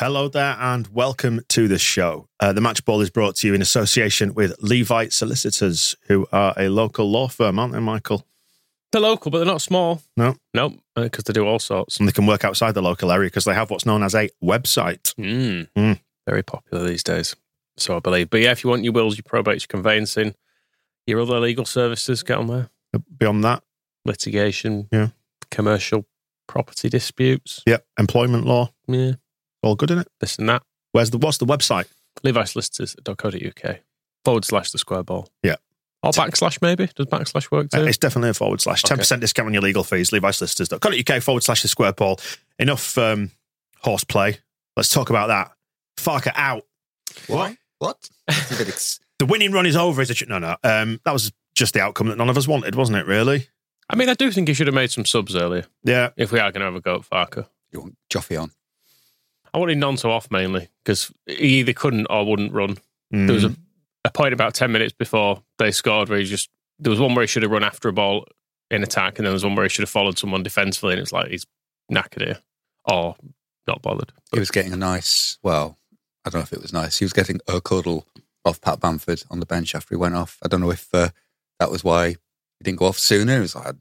Hello there, and welcome to the show. Uh, the Match Ball is brought to you in association with Levi Solicitors, who are a local law firm, aren't they, Michael? They're local, but they're not small. No, Nope, because they do all sorts. and they can work outside the local area because they have what's known as a website. Mm. Mm. Very popular these days, so I believe. But yeah, if you want your wills, your probates, your conveyancing, your other legal services, get on there. Beyond that, Litigation, Yeah. commercial property disputes, yeah, employment law, yeah, all good in it. this and that. Where's the what's the website? LeviSolicitors.co.uk forward slash the square ball. Yeah. Or backslash maybe? Does backslash work too? Uh, it's definitely a forward slash. Okay. 10% discount on your legal fees. LeviSolicitors.co.uk forward slash the square ball. Enough um, horseplay. Let's talk about that. Farke out. Why? What? It's ex- The winning run is over. Is it? No, no. Um, that was just the outcome that none of us wanted, wasn't it, really? I mean, I do think he should have made some subs earlier Yeah. if we are going to have a go at Farke. you want Joffy on. I wanted Gnonto off mainly because he either couldn't or wouldn't run. Mm. There was a, a point about 10 minutes before they scored where he just, there was one where he should have run after a ball in attack, and there was one where he should have followed someone defensively, and it's like he's knackered here or not bothered. He was getting a nice, well, I don't know if it was nice. He was getting a cuddle off Pat Bamford on the bench after he went off. I don't know if uh, that was why he didn't go off sooner. He was like, I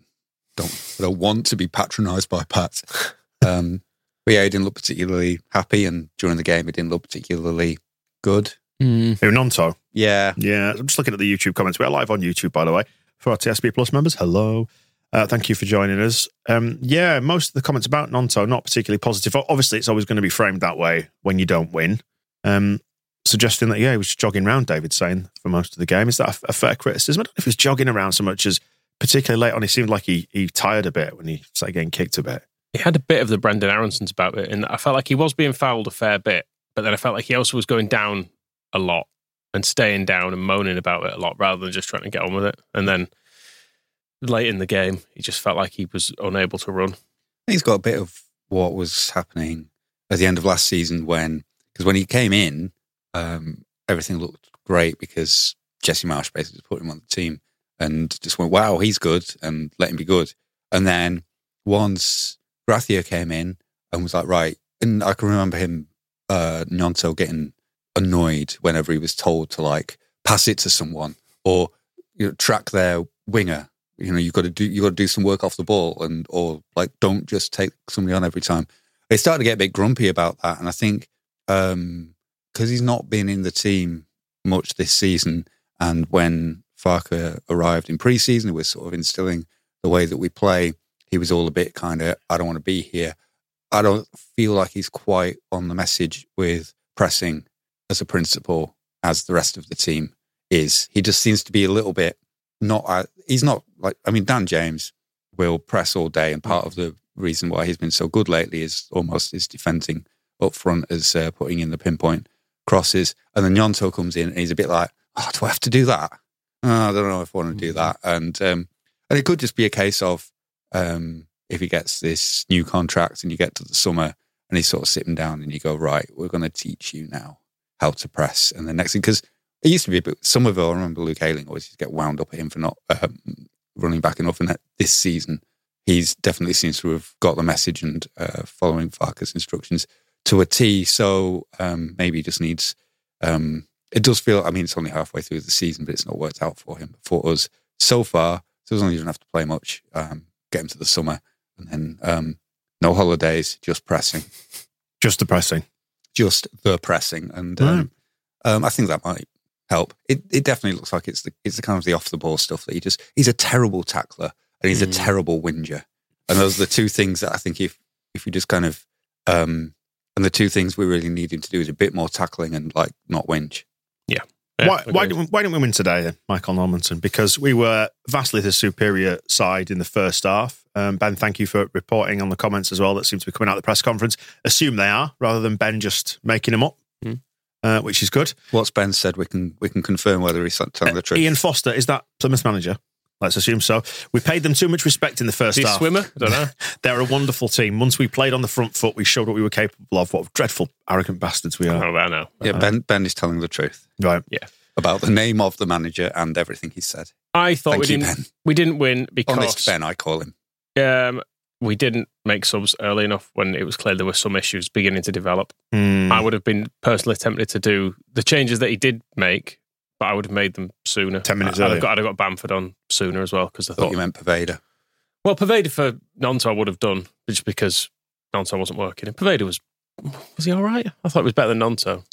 don't, I don't want to be patronised by Pat. Um, but yeah, he didn't look particularly happy, and during the game, he didn't look particularly good. Who, Gnonto? Yeah, Yeah. I'm just looking at the YouTube comments. We are live on YouTube, by the way, for our TSB Plus members. Hello. Uh, thank you for joining us. Um, yeah, most of the comments about Gnonto not particularly positive. Obviously, it's always going to be framed that way when you don't win. Um, suggesting that yeah, he was just jogging around. David saying for most of the game. Is that a, a fair criticism? I don't know if he was jogging around so much as particularly late on. He seemed like he he tired a bit when he started getting kicked a bit. He had a bit of the Brenden Aaronsons about it, and I felt like he was being fouled a fair bit, but then I felt like he also was going down a lot and staying down and moaning about it a lot rather than just trying to get on with it. And then late in the game, he just felt like he was unable to run. he's got a bit of what was happening at the end of last season when, because when he came in, um, everything looked great because Jesse Marsch basically put him on the team and just went, wow, he's good and let him be good. And then once Gracia came in and was like, right, and I can remember him, uh, getting annoyed whenever he was told to like pass it to someone or you know, track their winger. You know, you've got to do you got to do some work off the ball and or like don't just take somebody on every time. They started to get a bit grumpy about that, and I think um because he's not been in the team much this season, and when Farke arrived in preseason, was sort of instilling the way that we play. He was all a bit kind of, I don't want to be here. I don't feel like he's quite on the message with pressing as a principle as the rest of the team is. He just seems to be a little bit not. Uh, he's not like. I mean, Dan James will press all day, and part of the reason why he's been so good lately is almost his defending up front as uh, putting in the pinpoint crosses. And then Gnonto comes in, and he's a bit like, "Oh, do I have to do that? Oh, I don't know if I want to do that." And um, and it could just be a case of um, if he gets this new contract and you get to the summer and he's sort of sitting down and you go, right, we're going to teach you now how to press. And the next thing, because it used to be a bit, some of it, I remember Luke Ayling always used to get wound up at him for not um, running back enough. And this season, he's definitely seems to have got the message and uh, following Farke's instructions to a T. So um, maybe he just needs, um, it does feel, I mean, it's only halfway through the season, but it's not worked out for him. For us, so far, So as long as you don't have to play much, um, get into the summer, and then um, no holidays, just pressing, Just the pressing, just the pressing, and um, um, I think that might help. It it definitely looks like it's the it's the kind of the off the ball stuff that he just he's a terrible tackler and he's a Mm. terrible whinger, and those are the two things that I think if if you just kind of um, and the two things we really need him to do is a bit more tackling and like not whinge. Yeah, why, why, didn't we, why didn't we win today, then, Michael Normanton? Because we were vastly the superior side in the first half. Um, ben, thank you for reporting on the comments as well that seem to be coming out of the press conference. Assume they are, rather than Ben just making them up, Hmm. uh, which is good. What's Ben said, we can we can confirm whether he's telling the truth. Ian Foster, is that Plymouth manager? Let's assume so. We paid them too much respect in the first Is a half. swimmer? I don't know. They're a wonderful team. Once we played on the front foot, we showed what we were capable of. What dreadful, arrogant bastards we are. don't know about now. yeah, Ben Ben is telling the truth Right. Yeah. About the name of the manager and everything he said. I thought Thank we you, didn't. Ben. We didn't win because Honest Ben, I call him. um, we didn't make subs early enough when it was clear there were some issues beginning to develop. Hmm. I would have been personally tempted to do the changes that he did make, but I would have made them sooner. 10 minutes I'd have got, I'd have got Bamford on sooner as well because I Thought thought, you meant Poveda. well, Poveda for Gnonto I would have done just because Gnonto wasn't working. And Poveda was, was he all right? I thought it was better than Gnonto.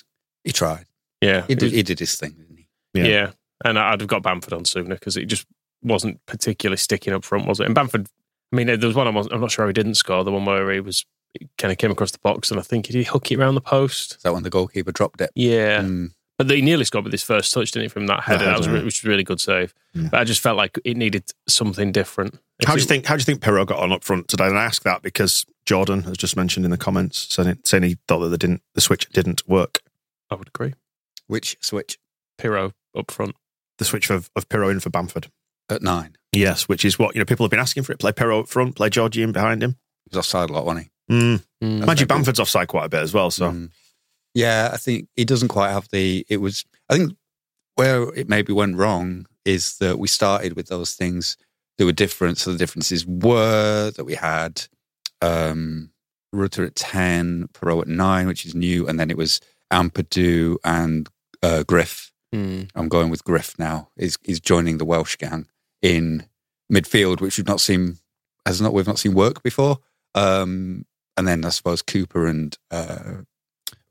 He tried. Yeah. He did, was- he did his thing, didn't he? Yeah. yeah. And I'd have got Bamford on sooner because it just wasn't particularly sticking up front, was it? And Bamford, I mean, there was one I wasn't, I'm not sure how he didn't score, the one where he was kind of came across the box and I think did he hook it around the post? Is that when the goalkeeper dropped it? Yeah. Mm. But he nearly scored with his first touch, didn't he, from that header? that was, re- which was a really good save. Yeah. But I just felt like it needed something different. How do you think? How do you think Piroe got on up front today? And I ask that because Jordan has just mentioned in the comments saying, saying he thought that the didn't the switch didn't work. I would agree. Which switch? Piroe up front. The switch of, of Piroe in for Bamford. At nine. Yes, which is what you know. People have been asking for it. Play Piroe up front. Play Georgie in behind him. He was offside a lot, wasn't Mm. That's Mind you, Bamford's offside quite a bit as well. So Mm. Yeah, I think he doesn't quite have the. It was. I think where it maybe went wrong is that we started with those things that were different. So the differences were that we had um, Rutter at ten, Piroe at nine, which is new, and then it was Ampadu and uh, Griff. Mm. I'm going with Griff now. Is is joining the Welsh gang in midfield, which we've not seen has not we've not seen work before. Um, and then I suppose Cooper and uh,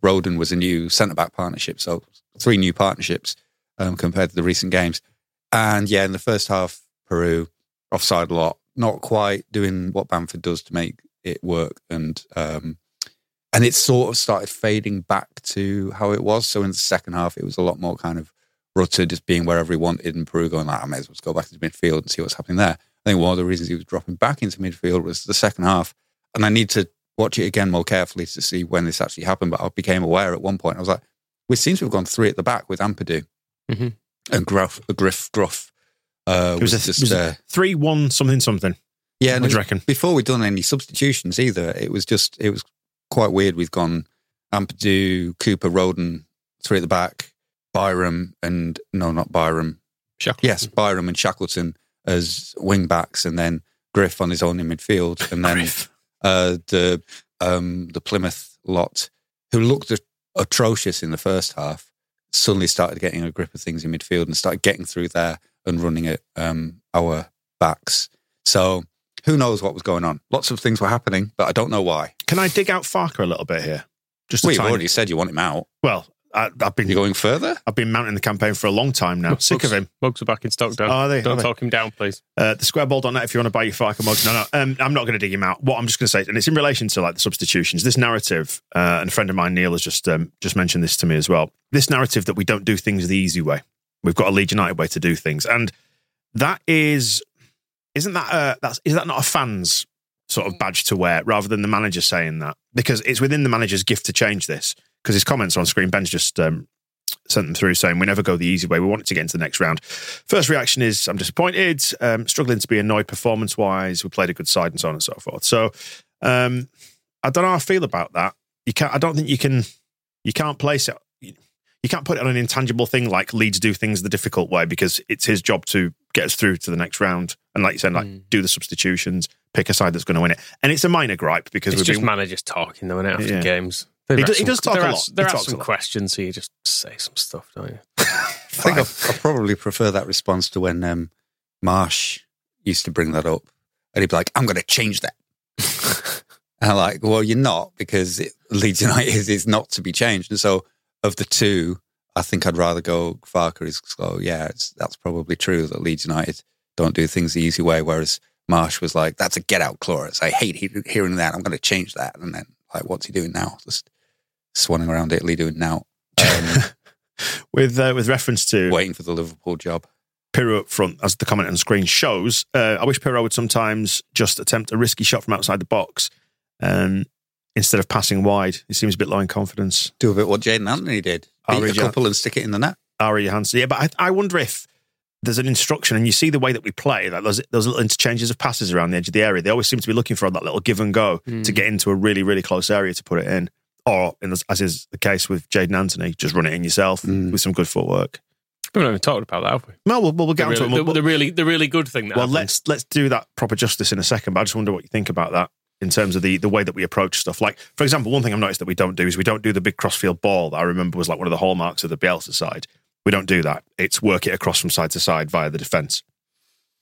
Rodon was a new centre back partnership. So three new partnerships um, compared to the recent games. And yeah, in the first half, Piroe offside a lot, not quite doing what Bamford does to make it work, and um, and it sort of started fading back to how it was. So in the second half, it was a lot more kind of Rutter just being wherever he wanted, and Piroe going like, I may as well go back into midfield and see what's happening there. I think one of the reasons he was dropping back into midfield was the second half, and I need to watch it again more carefully to see when this actually happened. But I became aware at one point. I was like, we seem to have gone three at the back with Ampadu Mhm. and Gruff, Griff, Gruff. Uh, it was, was a, just was a uh, three one something something. yeah. What and do it you was- reckon? before we'd done any substitutions either, it was just it was quite weird. We've gone Ampadu, Cooper, Rodon, three at the back, Byram and no, not Byram. Shackleton. Yes, Byram and Shackleton as wing backs, and then Griff on his own in midfield, and then Griff. Uh, the um, the Plymouth lot who looked atrocious in the first half suddenly started getting a grip of things in midfield and started getting through there and running at um, our backs. So who knows what was going on? Lots of things were happening, but I don't know why. Can I dig out Farke a little bit here? Just you've already said you want him out. Well, I, I've been You're going further? I've been mounting the campaign for a long time now. Sick of him. Mugs are back in stock, Dan. Oh, are they? Don't Are they? talk him down, please. Uh, the squareball.net if you want to buy your Farke mugs. No, no, um, I'm not going to dig him out. What I'm just going to say, and it's in relation to like the substitutions. This narrative, uh, and a friend of mine, Neil, has just um, just mentioned this to me as well. This narrative that we don't do things the easy way. We've got a Leeds United way to do things, and that is, isn't that uh, that's is that not a fan's sort of badge to wear rather than the manager saying that? Because it's within the manager's gift to change this. Because his comments are on screen, Ben's just um, sent them through saying we never go the easy way. We want it to get into the next round. First reaction is I'm disappointed, um, struggling to be annoyed performance wise. We played a good side and so on and so forth. So um, I don't know how I feel about that. You can't. I don't think you can. You can't place it. You can't put it on an intangible thing like Leeds do things the difficult way because it's his job to get us through to the next round. And like you said, like Mm. do the substitutions, pick a side that's going to win it. And it's a minor gripe because It's we've just been managers talking, though, and after Yeah. games. He do- are he does talk a are- lot. He There are some questions, so you just say some stuff, don't you? I think I, I probably prefer that response to when um, Marsch used to bring that up, and he'd be like, "I'm going to change that." and I'm like, "Well, you're not because it, Leeds United is, is not to be changed." And so, of the two, I think I'd rather go Farke is go. Yeah, it's, that's probably true that Leeds United don't do things the easy way, whereas Marsch was like, "That's a get out clause. I hate he- hearing that. I'm going to change that." And then, like, what's he doing now? Just swanning around Italy doing now, um, with uh, with reference to waiting for the Liverpool job. Piroe up front, as the comment on screen shows, uh, I wish Piroe would sometimes just attempt a risky shot from outside the box um, instead of passing wide. He seems a bit low in confidence. Do a bit what Jaidon Anthony did. Beat a yeah. couple and stick it in the net. Ari Johansson. Yeah, but I, I wonder if there's an instruction and you see the way that we play, like those, those little interchanges of passes around the edge of the area. They always seem to be looking for that little give and go to get into a really, really close area to put it in. Or, in this, as is the case with Jaidon Anthony, just run it in yourself Mm. with some good footwork. We haven't even talked about that, have we? No, we'll, we'll, we'll get the, onto really, it. the, We'll- the really, the really good thing that well, happened. let's let's do that proper justice in a second. But I just wonder what you think about that in terms of the the way that we approach stuff. Like, for example, one thing I've noticed that we don't do is we don't do the big crossfield ball that I remember was like one of the hallmarks of the Bielsa side. We don't do that. It's work it across from side to side via the defence.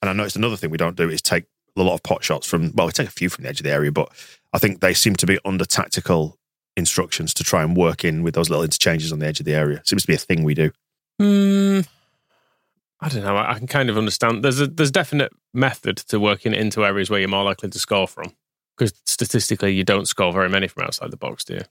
And I noticed another thing we don't do is take a lot of pot shots from. Well, we take a few from the edge of the area, but I think they seem to be under tactical instructions to try and work in with those little interchanges on the edge of the area. Seems to be a thing we do. Hmm. I don't know. I I can kind of understand. There's a there's definite method to working into areas where you're more likely to score from. Because statistically, you don't score very many from outside the box, do you?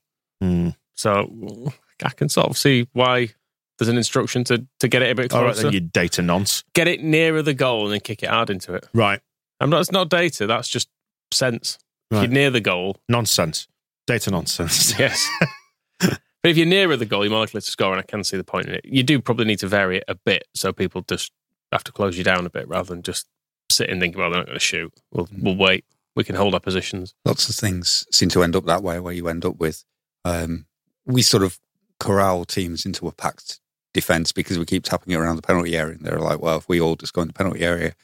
Hmm. So I can sort of see why there's an instruction to to get it a bit All right, closer, then you data nonce. get it nearer the goal, and then kick it hard into it. Right, I'm not. It's not data. That's just sense. If you're near the goal, nonsense. Data nonsense. yes. but if you're nearer the goal, you're more likely to score, and I can see the point in it. You do probably need to vary it a bit, so people just have to close you down a bit rather than just sit and think, well, they're not going to shoot. We'll we'll wait. We can hold our positions. Lots of things seem to end up that way, where you end up with um, we sort of corral teams into a packed defence because we keep tapping it around the penalty area. And they're like, well, if we all just go in the penalty area,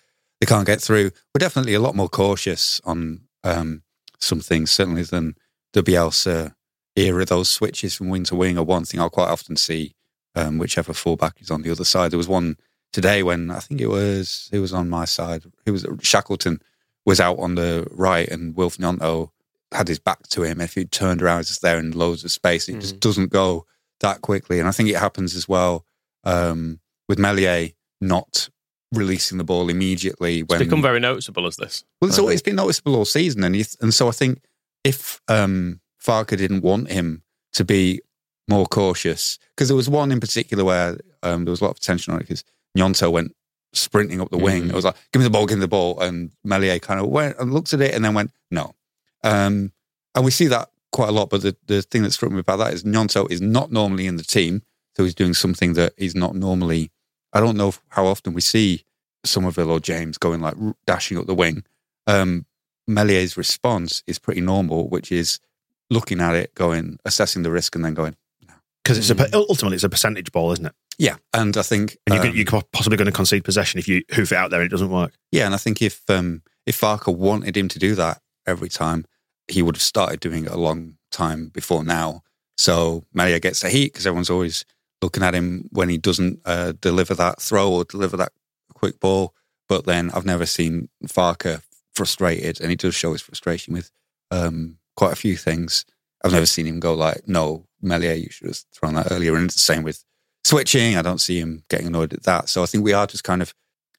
they can't get through. We're definitely a lot more cautious on um, some things, certainly than the Bielsa era. Those switches from wing to wing are one thing I'll quite often see, um, whichever fullback is on the other side. There was one today when I think it was it was on my side. It was Shackleton was out on the right and Wilf Gnonto had his back to him. If he turned around, it's there in loads of space. It just doesn't go that quickly. And I think it happens as well um, with Meslier not releasing the ball immediately. It's become very noticeable as this. well, it's, always been noticeable all season, and you th- and so I think if um, Farke didn't want him to be more cautious, because there was one in particular where um, there was a lot of tension on it because Gnonto went sprinting up the wing. Mm. It was like, "Give me the ball, give me the ball," and Meslier kind of went and looked at it and then went, "No." Um, and we see that quite a lot. But the, the thing that struck me about that is Gnonto is not normally in the team, so he's doing something that he's not normally. I don't know how often we see Summerville or James going like dashing up the wing. Um, Meslier's response is pretty normal, which is looking at it, going, assessing the risk, and then going, because it's a ultimately it's a percentage ball, isn't it? yeah. And I think, And you're, um, you're possibly going to concede possession if you hoof it out there and it doesn't work. yeah, and I think if um, if Farke wanted him to do that every time, he would have started doing it a long time before now. So Meslier gets the heat because everyone's always looking at him when he doesn't uh, deliver that throw or deliver that quick ball. But then I've never seen Farke frustrated, and he does show his frustration with um, quite a few things. I've never seen him go like, "No, Meslier, you should have thrown that earlier." And it's the same with switching. I don't see him getting annoyed at that. So I think we are just kind of,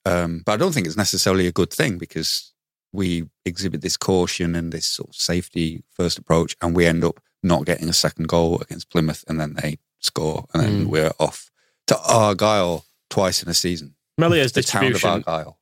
um, but I don't think it's necessarily a good thing because we exhibit this caution and this sort of safety first approach, and we end up not getting a second goal against Plymouth, and then they score, and then Mm. we're off to Argyle twice in a season. Meslier's the town of distribution Argyle.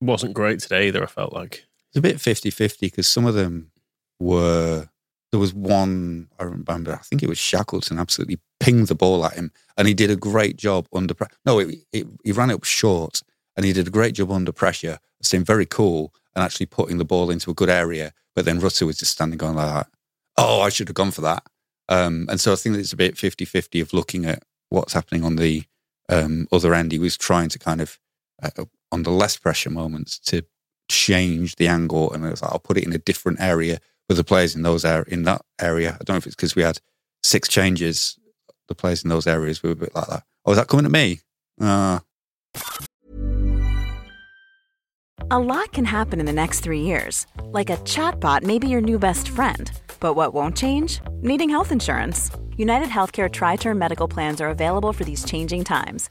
wasn't great today either. I felt like It's a bit 50 50 because some of them were. There was one, I remember, I think it was Shackleton, absolutely pinged the ball at him. And he did a great job under pressure. No, it, it, he ran it up short and he did a great job under pressure, staying very cool and actually putting the ball into a good area. But then Rutter was just standing going like that. Oh, I should have gone for that. Um, and so I think it's a bit 50 50 of looking at what's happening on the um, other end. He was trying to kind of, uh, on the less pressure moments, to change the angle, and it was like, I'll put it in a different area with the players in those ar- in that area. I don't know if it's because we had six changes. The players in those areas were a bit like that. Oh, is that coming at me? Uh, A lot can happen in the next three years. Like a chatbot may be your new best friend. But what won't change? Needing health insurance. United Healthcare Tri Term Medical Plans are available for these changing times.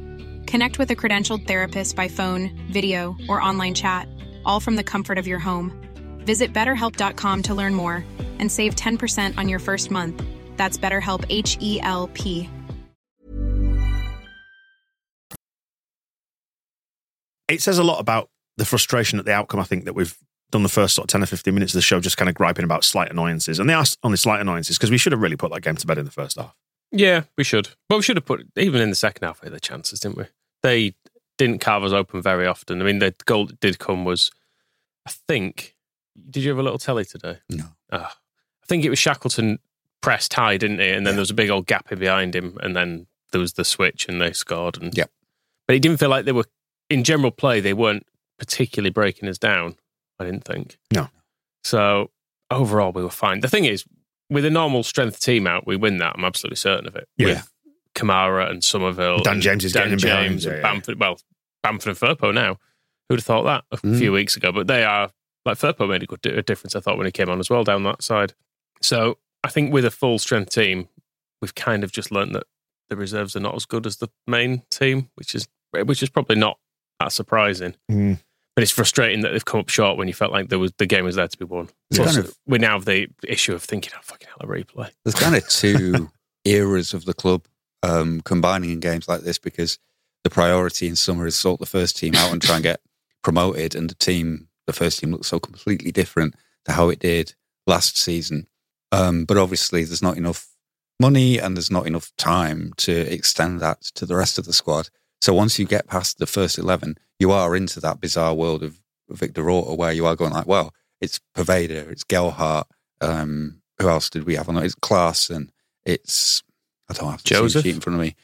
Connect with a credentialed therapist by phone, video, or online chat, all from the comfort of your home. Visit betterhelp.com to learn more and save 10% on your first month. That's BetterHelp H E L P. It says a lot about the frustration at the outcome. I think that we've done the first sort of 10 or 15 minutes of the show just kind of griping about slight annoyances. And they are only slight annoyances because we should have really put that game to bed in the first half. Yeah, we should. But we should have put even in the second half we had the chances, didn't we? They didn't carve us open very often. I mean, the goal that did come was, I think. Did you have a little telly today? No. Ah, I think it was Shackleton pressed high, didn't he? And then Yeah. there was a big old gap in behind him, and then there was the switch, and they scored. And yeah, but it didn't feel like they were in general play. They weren't particularly breaking us down. I didn't think. No. So overall, we were fine. The thing is, with a normal strength team out, we win that. I'm absolutely certain of it. Yeah. With Kamara and Summerville, Dan James is Dan getting in behind, James and. Bamford. Well, Bamford and Firpo now. Who'd have thought that a Mm. few weeks ago? But they are like Firpo made a good a difference. I thought when he came on as well down that side. So I think with a full strength team, we've kind of just learned that the reserves are not as good as the main team, which is which is probably not that surprising. Mm. But it's frustrating that they've come up short when you felt like there was the game was there to be won. Plus, kind of- we now have the issue of thinking, oh fucking hell, a replay. There's kind of two eras of the club um, combining in games like this because the priority in summer is sort the first team out and try and get promoted, and the team, the first team, looks so completely different to how it did last season. Um, but obviously, there's not enough money and there's not enough time to extend that to the rest of the squad. So once you get past the first eleven, you are into that bizarre world of Victor Orta where you are going like, well, it's Poveda, it's Gelhardt. Um, who else did we have on? it? It's Klaassen. It's I don't have team Joseph? in front of me.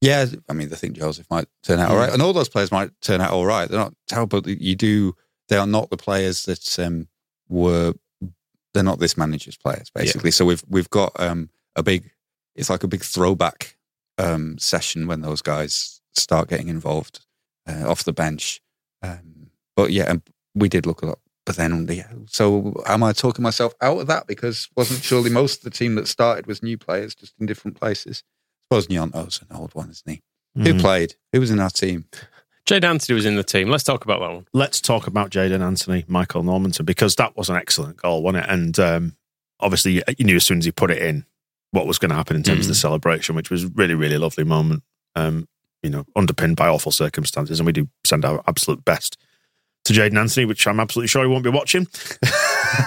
Yeah, I mean, I think Joseph might turn out all right, and all those players might turn out all right. They're not terrible. but You do. They are not the players that um, were. They're not this manager's players, basically. So we've we've got um, a big. It's like a big throwback um, session when those guys start getting involved uh, off the bench. Um, but yeah, and we did look a lot. But then, yeah. So am I talking myself out of that because wasn't surely most of the team that started was new players just in different places? I suppose Gnonto's an old one, isn't he? Who Mm. played? Who was in our team? Jade Anthony was in the team. Let's talk about that one. Let's talk about Jaidon Anthony, Michael Normanton, because that was an excellent goal, wasn't it? And um, obviously, you- you knew as soon as he put it in what was going to happen in terms of the celebration, which was really, really lovely moment. Um, you know, underpinned by awful circumstances, and we do send our absolute best to Jaidon Anthony, which I'm absolutely sure he won't be watching.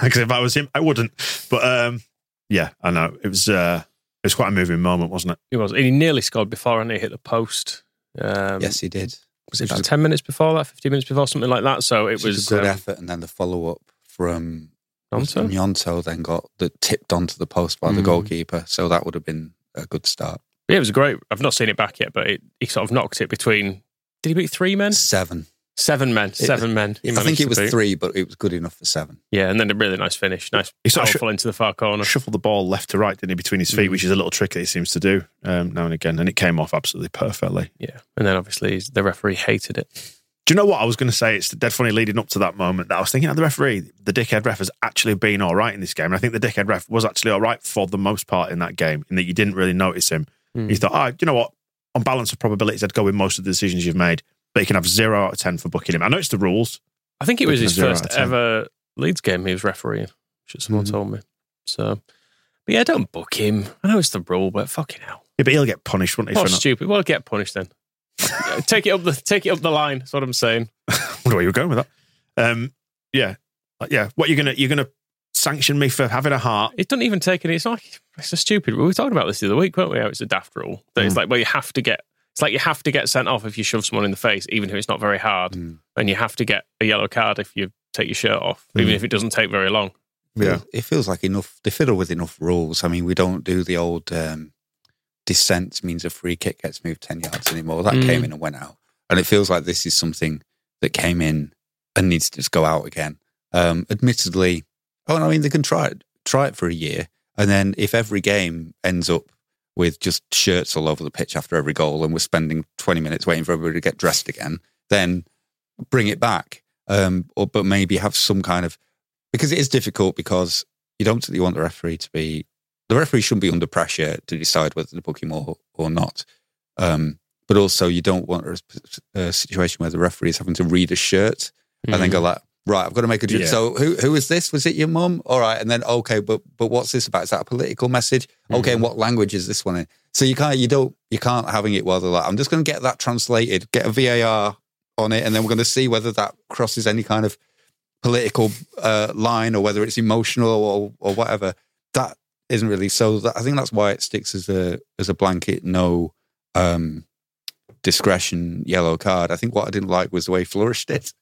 Because if I was him, I wouldn't. But um, yeah, I know it was. Uh, it was quite a moving moment, wasn't it? He was. He nearly scored before and he hit the post. Um, yes, he did. Was it about was a- 10 minutes before that, 15 minutes before, something like that? So it was was a good um, effort, and then the follow up from Gnonto? Nyonto then got the tipped onto the post by the Mm. goalkeeper, so that would have been a good start. Yeah, it was great. I've not seen it back yet, but it, he sort of knocked it between. Did he beat three men? Seven. Seven men. Seven men. I think it was beat. three, but it was good enough for seven. Yeah, and then a really nice finish. Nice, He sort of powerful into the far corner. Shuffled the ball left to right, didn't he, between his feet, Mm. which is a little trick that he seems to do um, now and again, and it came off absolutely perfectly. Yeah, and then obviously the referee hated it. Do you know what I was going to say? It's dead funny leading up to that moment that I was thinking, oh, the referee, the dickhead ref, has actually been all right in this game. And I think the dickhead ref was actually all right for the most part in that game, in that you didn't really notice him. You thought, oh, you know what? On balance of probabilities, I'd go with most of the decisions you've made, but you can have zero out of 10 for booking him. I know it's the rules. I think it was his first out of ten. ever Leeds game he was refereeing, should someone Mhm. told me. So, but yeah, don't book him. I know it's the rule, but fucking hell. Yeah, but he'll get punished, won't he? What For not, stupid. Well, get punished then. Take it up the take it up the line. That's what I'm saying. I wonder where you were going with that. Um, yeah. Like, yeah. What you're gonna you're gonna sanction me for having a heart. It doesn't even take any. It's like it's a stupid. We were talking about this the other week, weren't we? How it's a daft rule. That Mm. it's like well, you have to get. It's like you have to get sent off if you shove someone in the face, even if it's not very hard, Mm. and you have to get a yellow card if you take your shirt off, even Mm. if it doesn't take very long. Yeah. It feels like enough. They fiddle with enough rules. I mean, we don't do the old um, dissent means a free kick gets moved 10 yards anymore. That Mm. came in and went out. And it feels like this is something that came in and needs to just go out again. Um, admittedly, oh, I mean, they can try it, try it for a year. And then if every game ends up with just shirts all over the pitch after every goal and we're spending 20 minutes waiting for everybody to get dressed again, then bring it back. Um, or, but maybe have some kind of, because it is difficult because you don't you want the referee to be, the referee shouldn't be under pressure to decide whether to book him or, or not. Um, but also you don't want a, a situation where the referee is having to read a shirt and then go like, right, I've got to make a judgment. Yeah. So who who is this? Was it your mum? All right, and then okay, but but what's this about? Is that a political message? Okay, and what language is this one in? So you can't you don't you can't having it while they're like, I'm just going to get that translated, get a VAR on it, and then we're going to see whether that crosses any kind of political uh, line or whether it's emotional or or whatever. That isn't really so. That, I think that's why it sticks as a as a blanket no um, discretion yellow card. I think what I didn't like was the way he flourished it.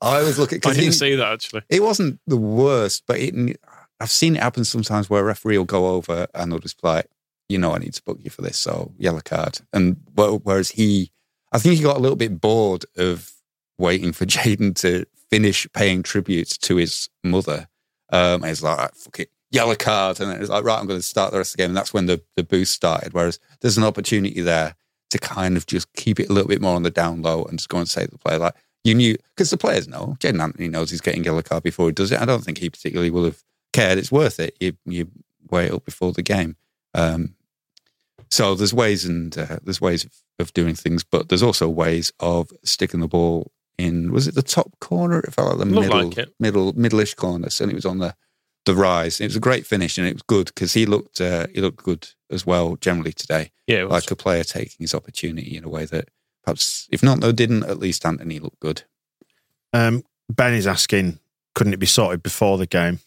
I always look at I didn't see that actually. it wasn't the worst, but it, I've seen it happen sometimes where a referee will go over and they'll just be like, you know, I need to book you for this, so yellow card. And whereas he, I think he got a little bit bored of waiting for Jaidon to finish paying tribute to his mother. Um, and he's like, "Right, fuck it, yellow card. And then it's like, right, I'm going to start the rest of the game. And that's when the, the boost started. Whereas there's an opportunity there to kind of just keep it a little bit more on the down low and just go and say to the player, like, you knew, because the players know, Jaidon Anthony knows he's getting yellow card before he does it. I don't think he particularly will have cared. It's worth it. You, you weigh it up before the game. Um, so there's ways and uh, there's ways of, of doing things, but there's also ways of sticking the ball in. Was it the top corner? It felt like the Looked middle, like middle, middle-ish corner. So it was on the the rise. It was a great finish, and it was good because he looked uh, he looked good as well generally today, Yeah, like a player taking his opportunity in a way that perhaps if Gnonto didn't at least Anthony looked good. Um, ben is asking, couldn't it be sorted before the game?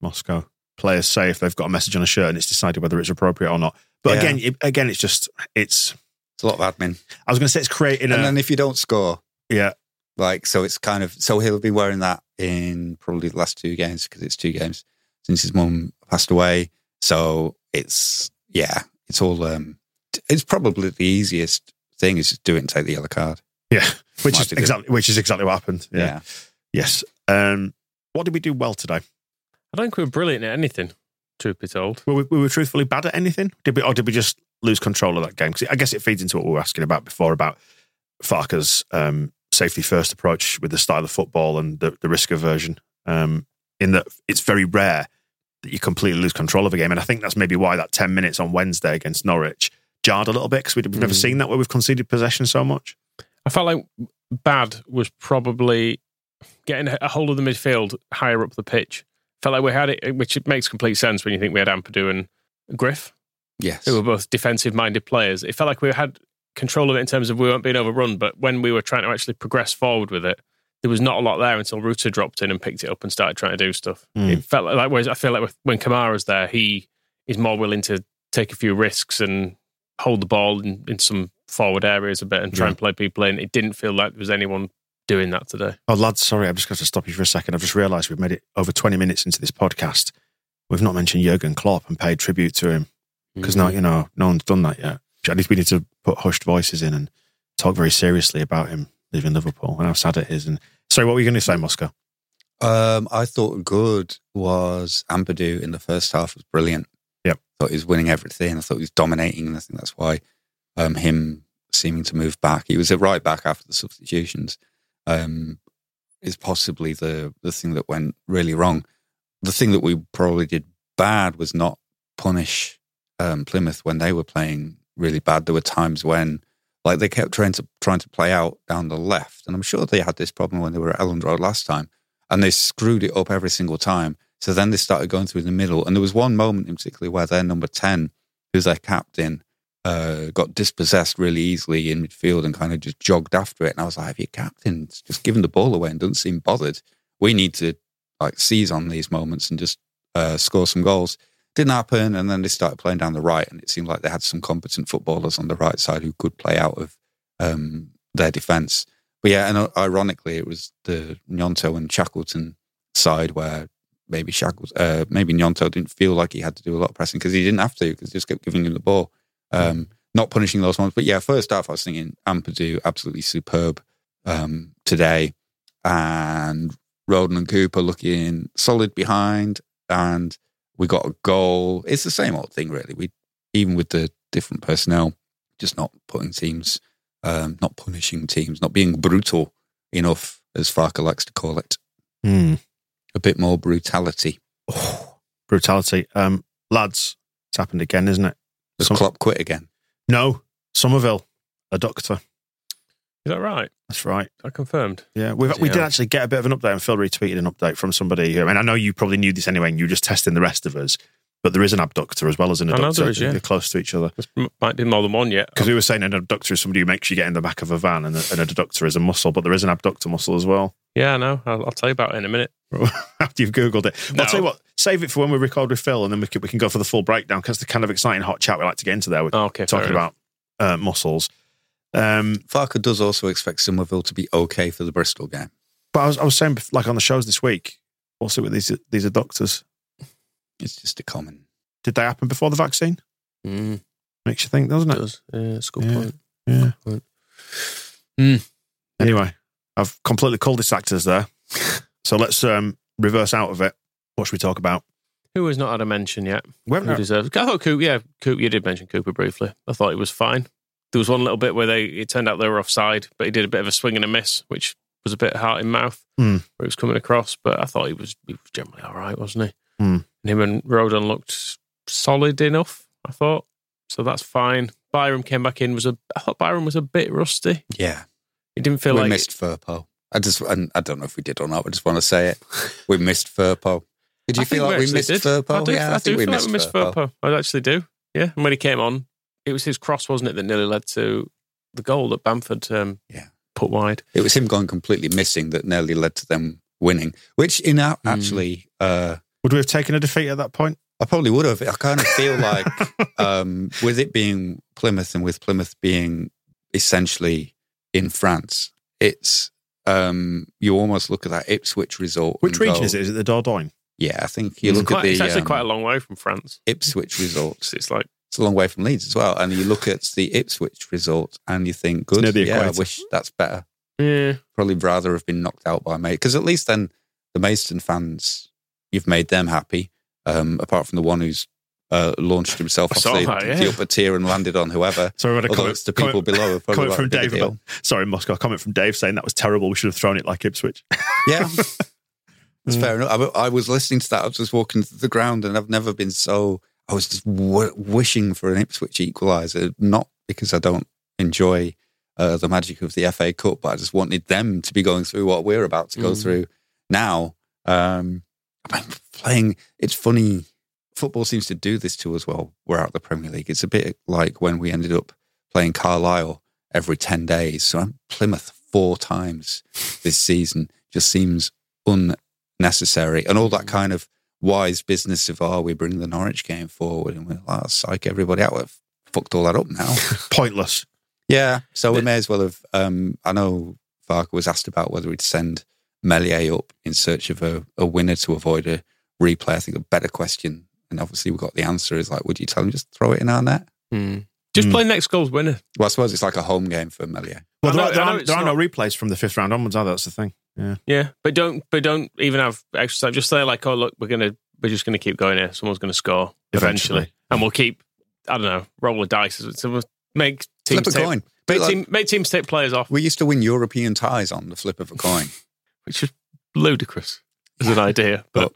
Moscow players say if they've got a message on a shirt and it's decided whether it's appropriate or not. But Yeah. again, it, again, it's just it's. It's a lot of admin, I was going to say it's creating and a then if you don't score, yeah Like, so it's kind of, so he'll be wearing that in probably the last two games because it's two games since his mum passed away. So it's, yeah, it's all, um, it's probably the easiest thing is do it and take the yellow card. yeah, which Might is exactly which is exactly what happened. Yeah. Yeah. Yes. Um, what did we do well today? I don't think we were brilliant at anything. Truth be told, Were we, we were truthfully bad at anything? Did we, or did we just lose control of that game? 'Cause I guess it feeds into what we were asking about before about Farke's um, safety first approach with the style of football and the, the risk aversion. Um, in that it's very rare that you completely lose control of a game, and I think that's maybe why that ten minutes on Wednesday against Norwich jarred a little bit because we've never Mm. seen that where we've conceded possession so much. I felt like bad was probably getting a hold of the midfield higher up the pitch. Felt like we had it, which it makes complete sense when you think we had Ampadu and Griff, Yes. who were both defensive-minded players. It felt like we had control of it in terms of we weren't being overrun, but when we were trying to actually progress forward with it, there was not a lot there until Rutter dropped in and picked it up and started trying to do stuff. Mm. It felt like, whereas I feel like with- when Kamara's there, he is more willing to take a few risks and hold the ball in, in some forward areas a bit and try Yeah. and play people in. It didn't feel like there was anyone doing that today. Oh, lads, sorry, I've just got to stop you for a second. I've just realised we've made it over 20 minutes into this podcast. We've not mentioned Jurgen Klopp and paid tribute to him because Mm-hmm. no, you know, no one's done that yet. At least we need to put hushed voices in and talk very seriously about him leaving Liverpool and how sad it is. And sorry, what were you going to say, Moscow? Um, I thought good was Ampadu in the first half was brilliant. Thought he was winning everything. I thought he was dominating, and I think that's why um, him seeming to move back. He was a right back after the substitutions, um, is possibly the the thing that went really wrong. The thing that we probably did bad was not punish um, Plymouth when they were playing really bad. There were times when, like, they kept trying to trying to play out down the left, and I'm sure they had this problem when they were at Elland Road last time, and they screwed it up every single time. So then they started going through the middle, and there was one moment in particular where their number ten, who's their captain, uh, got dispossessed really easily in midfield and kind of just jogged after it. And I was like, if your captain's just giving the ball away and doesn't seem bothered, we need to like seize on these moments and just uh, score some goals. Didn't happen, and then they started playing down the right, and it seemed like they had some competent footballers on the right side who could play out of um, their defence. But yeah, and uh, ironically, it was the Gnonto and Shackleton side where maybe Shackleton, uh, maybe Gnonto didn't feel like he had to do a lot of pressing because he didn't have to because he just kept giving him the ball, um, not punishing those ones. But yeah, first half I was thinking Ampadu absolutely superb um, today, and Rodon and Cooper looking solid behind, and we got a goal. It's the same old thing, really. We even with the different personnel, just not putting teams, um, not punishing teams, not being brutal enough, as Farke likes to call it. Hmm. A bit more brutality. Brutality. Um, lads, it's happened again, isn't it? Does Some- Klopp quit again? No, Summerville, a doctor. Is that right? That's right. I confirmed. Yeah, we we did actually get a bit of an update, and Phil retweeted an update from somebody. Who, I mean, I know you probably knew this anyway, and you were just testing the rest of us. But there is an abductor as well as an I know abductor. there is, yeah. They're close to each other. There might be more than one yet. Because we were saying an abductor is somebody who makes you get in the back of a van, and a, and a deductor is a muscle, but there is an abductor muscle as well. Yeah, I know. I'll, I'll tell you about it in a minute. After you've googled it, No. I'll tell you what. Save it for when we record with Phil, and then we can, we can go for the full breakdown because it's the kind of exciting hot chat we like to get into there. We're Oh, okay, talking about uh, muscles. Um, Farke does also expect Summerville to be okay for the Bristol game. but I was, I was saying, like on the shows this week, also with these these are doctors. It's just a common. Did they happen before the vaccine? Mm, Makes you think, doesn't it it? does. Yeah, it's a good Yeah. point. Yeah. Point. Hmm. Anyway, I've completely cul-de-sacked us there. so let's um, reverse out of it. What should we talk about? Who has not had a mention yet? Who haven't, deserves? I thought Cooper. Yeah, Cooper. You did mention Cooper briefly. I thought he was fine. There was one little bit where they. It turned out they were offside, but he did a bit of a swing and a miss, which was a bit heart in mouth Hmm. where he was coming across. But I thought he was, he was generally all right, wasn't he? Hmm. And him and Rodon looked solid enough. I thought so. That's fine. Byram came back in. Was a. I thought Byram was a bit rusty. Yeah, He didn't feel we like missed Firpo. I just, and I don't know if we did or not. I just want to say it. We missed Firpo. Did you I feel think like we actually missed did. Firpo? I do, yeah, I, I, think do we feel missed, like we missed Firpo. Firpo. I actually do. Yeah, and when he came on, it was his cross, wasn't it, that nearly led to the goal that Bamford um, Yeah. put wide. It was him going completely missing that nearly led to them winning. Which, in our, Hmm. actually, uh, would we have taken a defeat at that point? I probably would have. I kind of feel like um, with it being Plymouth and with Plymouth being essentially in France, it's um, you almost look at that Ipswich result. Which region go, is it? Is it the Dordogne? Yeah, I think you it's, look quite, at the it's actually um, quite a long way from France. Ipswich results. It's like It's a long way from Leeds as well, and you look at the Ipswich result and you think, good, near the yeah, I wish that's better. yeah, Probably rather have been knocked out by May because at least then the Maidstone fans, you've made them happy. Um, apart from the one who's uh, launched himself off the, that, the upper tier and landed on whoever. So we had a Although comment, people comment, below. comment from Dave about, sorry, Moscow. Comment from Dave saying that was terrible. We should have thrown it like Ipswich. Yeah, that's Mm. fair enough. I, I was listening to that. I was just walking to the ground, and I've never been so. I was just w- wishing for an Ipswich equaliser, not because I don't enjoy uh, the magic of the FA Cup, but I just wanted them to be going through what we're about to go Mm. through now. Um, I'm playing. It's funny. Football seems to do this to us while we're out of the Premier League. It's a bit like when we ended up playing Carlisle every 10 days. So I'm Plymouth four times this season. Just seems unnecessary. And all that kind of wise business of, oh, we bring the Norwich game forward and we like oh, psych everybody out. We've fucked all that up now. Pointless. yeah. So we may as well have. Um, I know Farke was asked about whether he'd send Meslier up in search of a, a winner to avoid a replay. I think a better question, and obviously we got the answer, is like, would you tell him just throw it in our net? hmm. just Hmm. play next goal's winner. Well, I suppose it's like a home game for Meslier. Well, there, know- are, there, are, it's there are no replays from the fifth round onwards, are there? That's the thing. Yeah. Yeah, but don't but don't even have extra time. Just say like, oh look, we're gonna we're just gonna keep going here. Someone's gonna score eventually, Eventually. and we'll keep. I don't know, roll the dice. So we'll make teams Flip a take- coin. Make, like- team, make teams take players off, We used to win European ties on the flip of a coin. which is ludicrous as an idea. But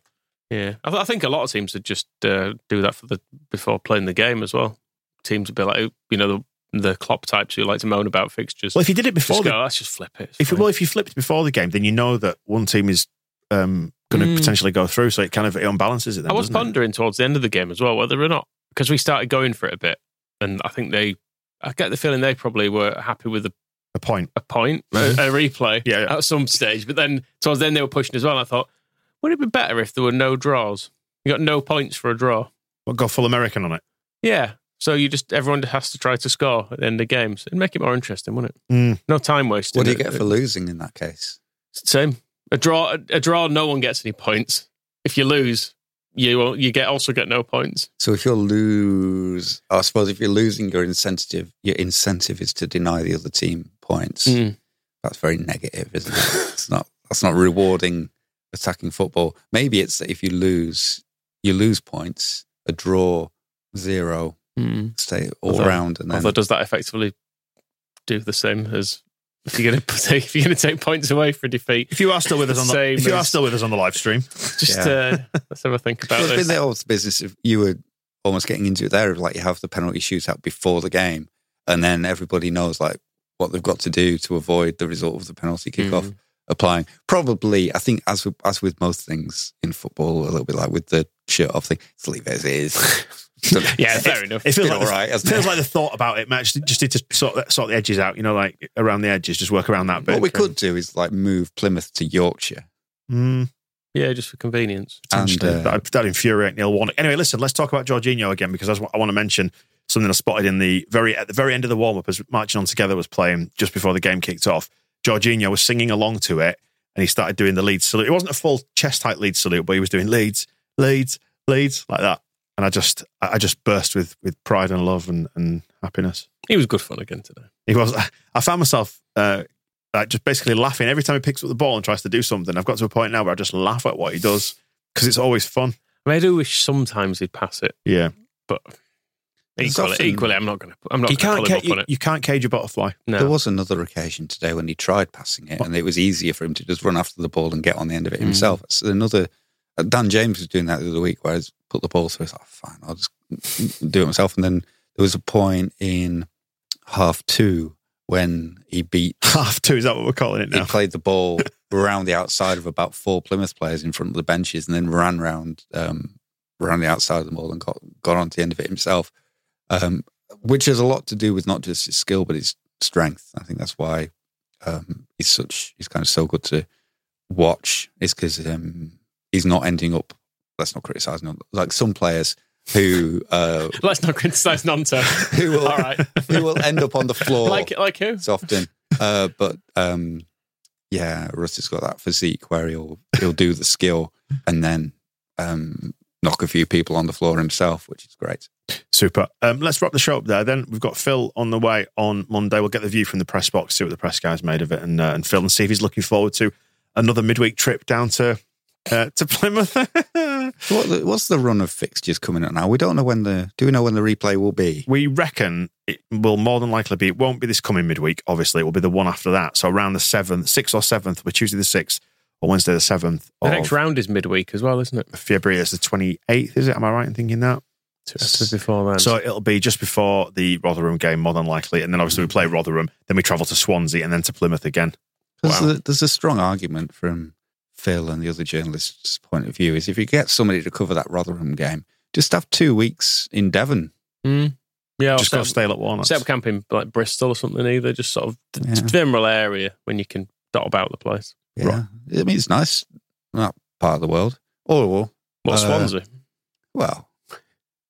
yeah, I, th- I think a lot of teams would just uh, do that for the before playing the game as well. Teams would be like, you know, the the Klopp types who like to moan about fixtures. Well, if you did it before just the, go, let's just flip it. If fine." well, if you flipped before the game, then you know that one team is um, going to Mm. potentially go through, so it kind of it unbalances it. Then, I was doesn't it? pondering towards the end of the game as well whether or not because we started going for it a bit, and I think they, I get the feeling they probably were happy with a, a point. a point, a, a replay, Yeah, yeah. at some stage. But then towards then they were pushing as well. And I thought, would it be better if there were no draws? You got no points for a draw. We'll go full American on it. Yeah. So you just everyone has to try to score at the end of games. It'd make it more interesting, wouldn't it? Mm. No time wasted. What do you get for losing in that case? Same. A draw. A draw. No one gets any points. If you lose, you you get also get no points. So if you lose, I suppose if you're losing, your incentive, your incentive is to deny the other team points. Mm. That's very negative, isn't it? it's not. That's not rewarding attacking football. Maybe it's that if you lose, you lose points. A draw, zero, Mm. stay all Although- round, and then Although does that effectively do the same as if you're going to take if you're going to take points away for defeat? If you are still with us on the if you are still with us on the live stream, Just Yeah. uh, let's have a think about Well, it's this. been the old business of you were almost getting into it there like you have the penalty shootout before the game, and then everybody knows like what they've got to do to avoid the result of the penalty kickoff Mm. Applying. Probably, I think as with, as with most things in football, a little bit like with the shirt off thing, let's leave it as it is. yeah, fair enough. it feels like all right, the, hasn't feels it? like the thought about it. Match just need to sort the- sort the edges out. You know, like around the edges, just work around that bit. what we could do is like move Plymouth to Yorkshire. Mm, yeah, just for convenience. And, uh, that that infuriate Neil Warnock. Anyway, listen, let's talk about Georginio again because I, was- I want to mention something I spotted in the very at the very end of the warm up as Marching On Together was playing just before the game kicked off. Georginio was singing along to it and he started doing the lead salute. It wasn't a full chest tight lead salute, but he was doing Leeds, Leeds, Leeds like that. And I just I just burst with with pride and love and, and happiness. He was good fun again today. He was. I found myself uh, like just basically laughing every time he picks up the ball and tries to do something. I've got to a point now where I just laugh at what he does because it's always fun. I, mean, I do wish sometimes he'd pass it, Yeah, but equally, often- equally, I'm not going to. I'm not you going to can't ca- up you, on it. you can't cage a butterfly. No. There was another occasion today when he tried passing it, and it was easier for him to just run after the ball and get on the end of it Mm. himself. So another, uh, Dan James was doing that the other week, where I put the ball through. I was like, fine, I'll just do it myself. And then there was a point in half two when he beat, Half two is that what we're calling it he played the ball around the outside of about four Plymouth players in front of the benches, and then ran round, um, around the outside of the ball and got got onto the end of it himself. Um, which has a lot to do with not just his skill but his strength. I think that's why um, he's such he's kind of so good to watch. Is because um, he's not ending up. Let's not criticize him. Like some players who uh, Let's not criticise Gnonto. who will All right. who will end up on the floor like like who? it's often. Uh, but um, yeah, Russ has got that physique where he'll he'll do the skill and then um, knock a few people on the floor himself, which is great. Super. Um, let's wrap the show up there. Then we've got Phil on the way on Monday. We'll get the view from the press box, see what the press guys made of it, and uh, and Phil and see if he's looking forward to another midweek trip down to uh, to Plymouth. What the, what's the run of fixtures coming up now? We don't know when the. Do we know when the replay will be? we reckon it will more than likely be. It won't be this coming midweek. Obviously, it will be the one after that. So around the seventh, sixth or seventh, we're Tuesday the sixth or Wednesday the seventh The of next round is midweek as well, isn't it? February. is the twenty eighth. Is it? Am I right in thinking that? To be before then. So it'll be just before the Rotherham game, more than likely, and then obviously we play Rotherham, then we travel to Swansea, and then to Plymouth again. There's, Wow. a, there's a strong argument from Phil and the other journalists' point of view is if you get somebody to cover that Rotherham game, just have two weeks in Devon. Mm. yeah, just go set, stay at Warnock's. set up camp in like Bristol or something. Either just sort of Yeah. general area when you can dot about the place. Yeah, Right. I mean it's nice that part of the world. Or What Uh, Swansea? well,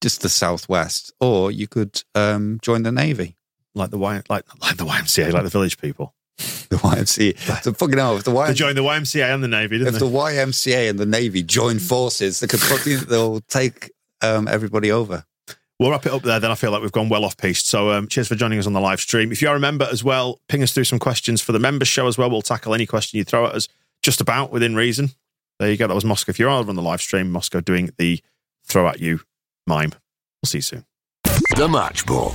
just the southwest. Or you could um, join the navy. like the y, like like the YMCA, like the village people. The YMCA. So fucking hell, if the, They joined the YMCA and the Navy, didn't if they? the YMCA and the Navy join forces, they could probably they'll take um, everybody over. We'll wrap it up there. Then I feel like we've gone well off piste. So um, cheers for joining us on the live stream. If you are a member as well, ping us through some questions for the members show as well. We'll tackle any question you throw at us, just about within reason. There you go. That was Moscow. If you're on the live stream, Moscow doing the throw at you mime. We'll see you soon. The Match Ball.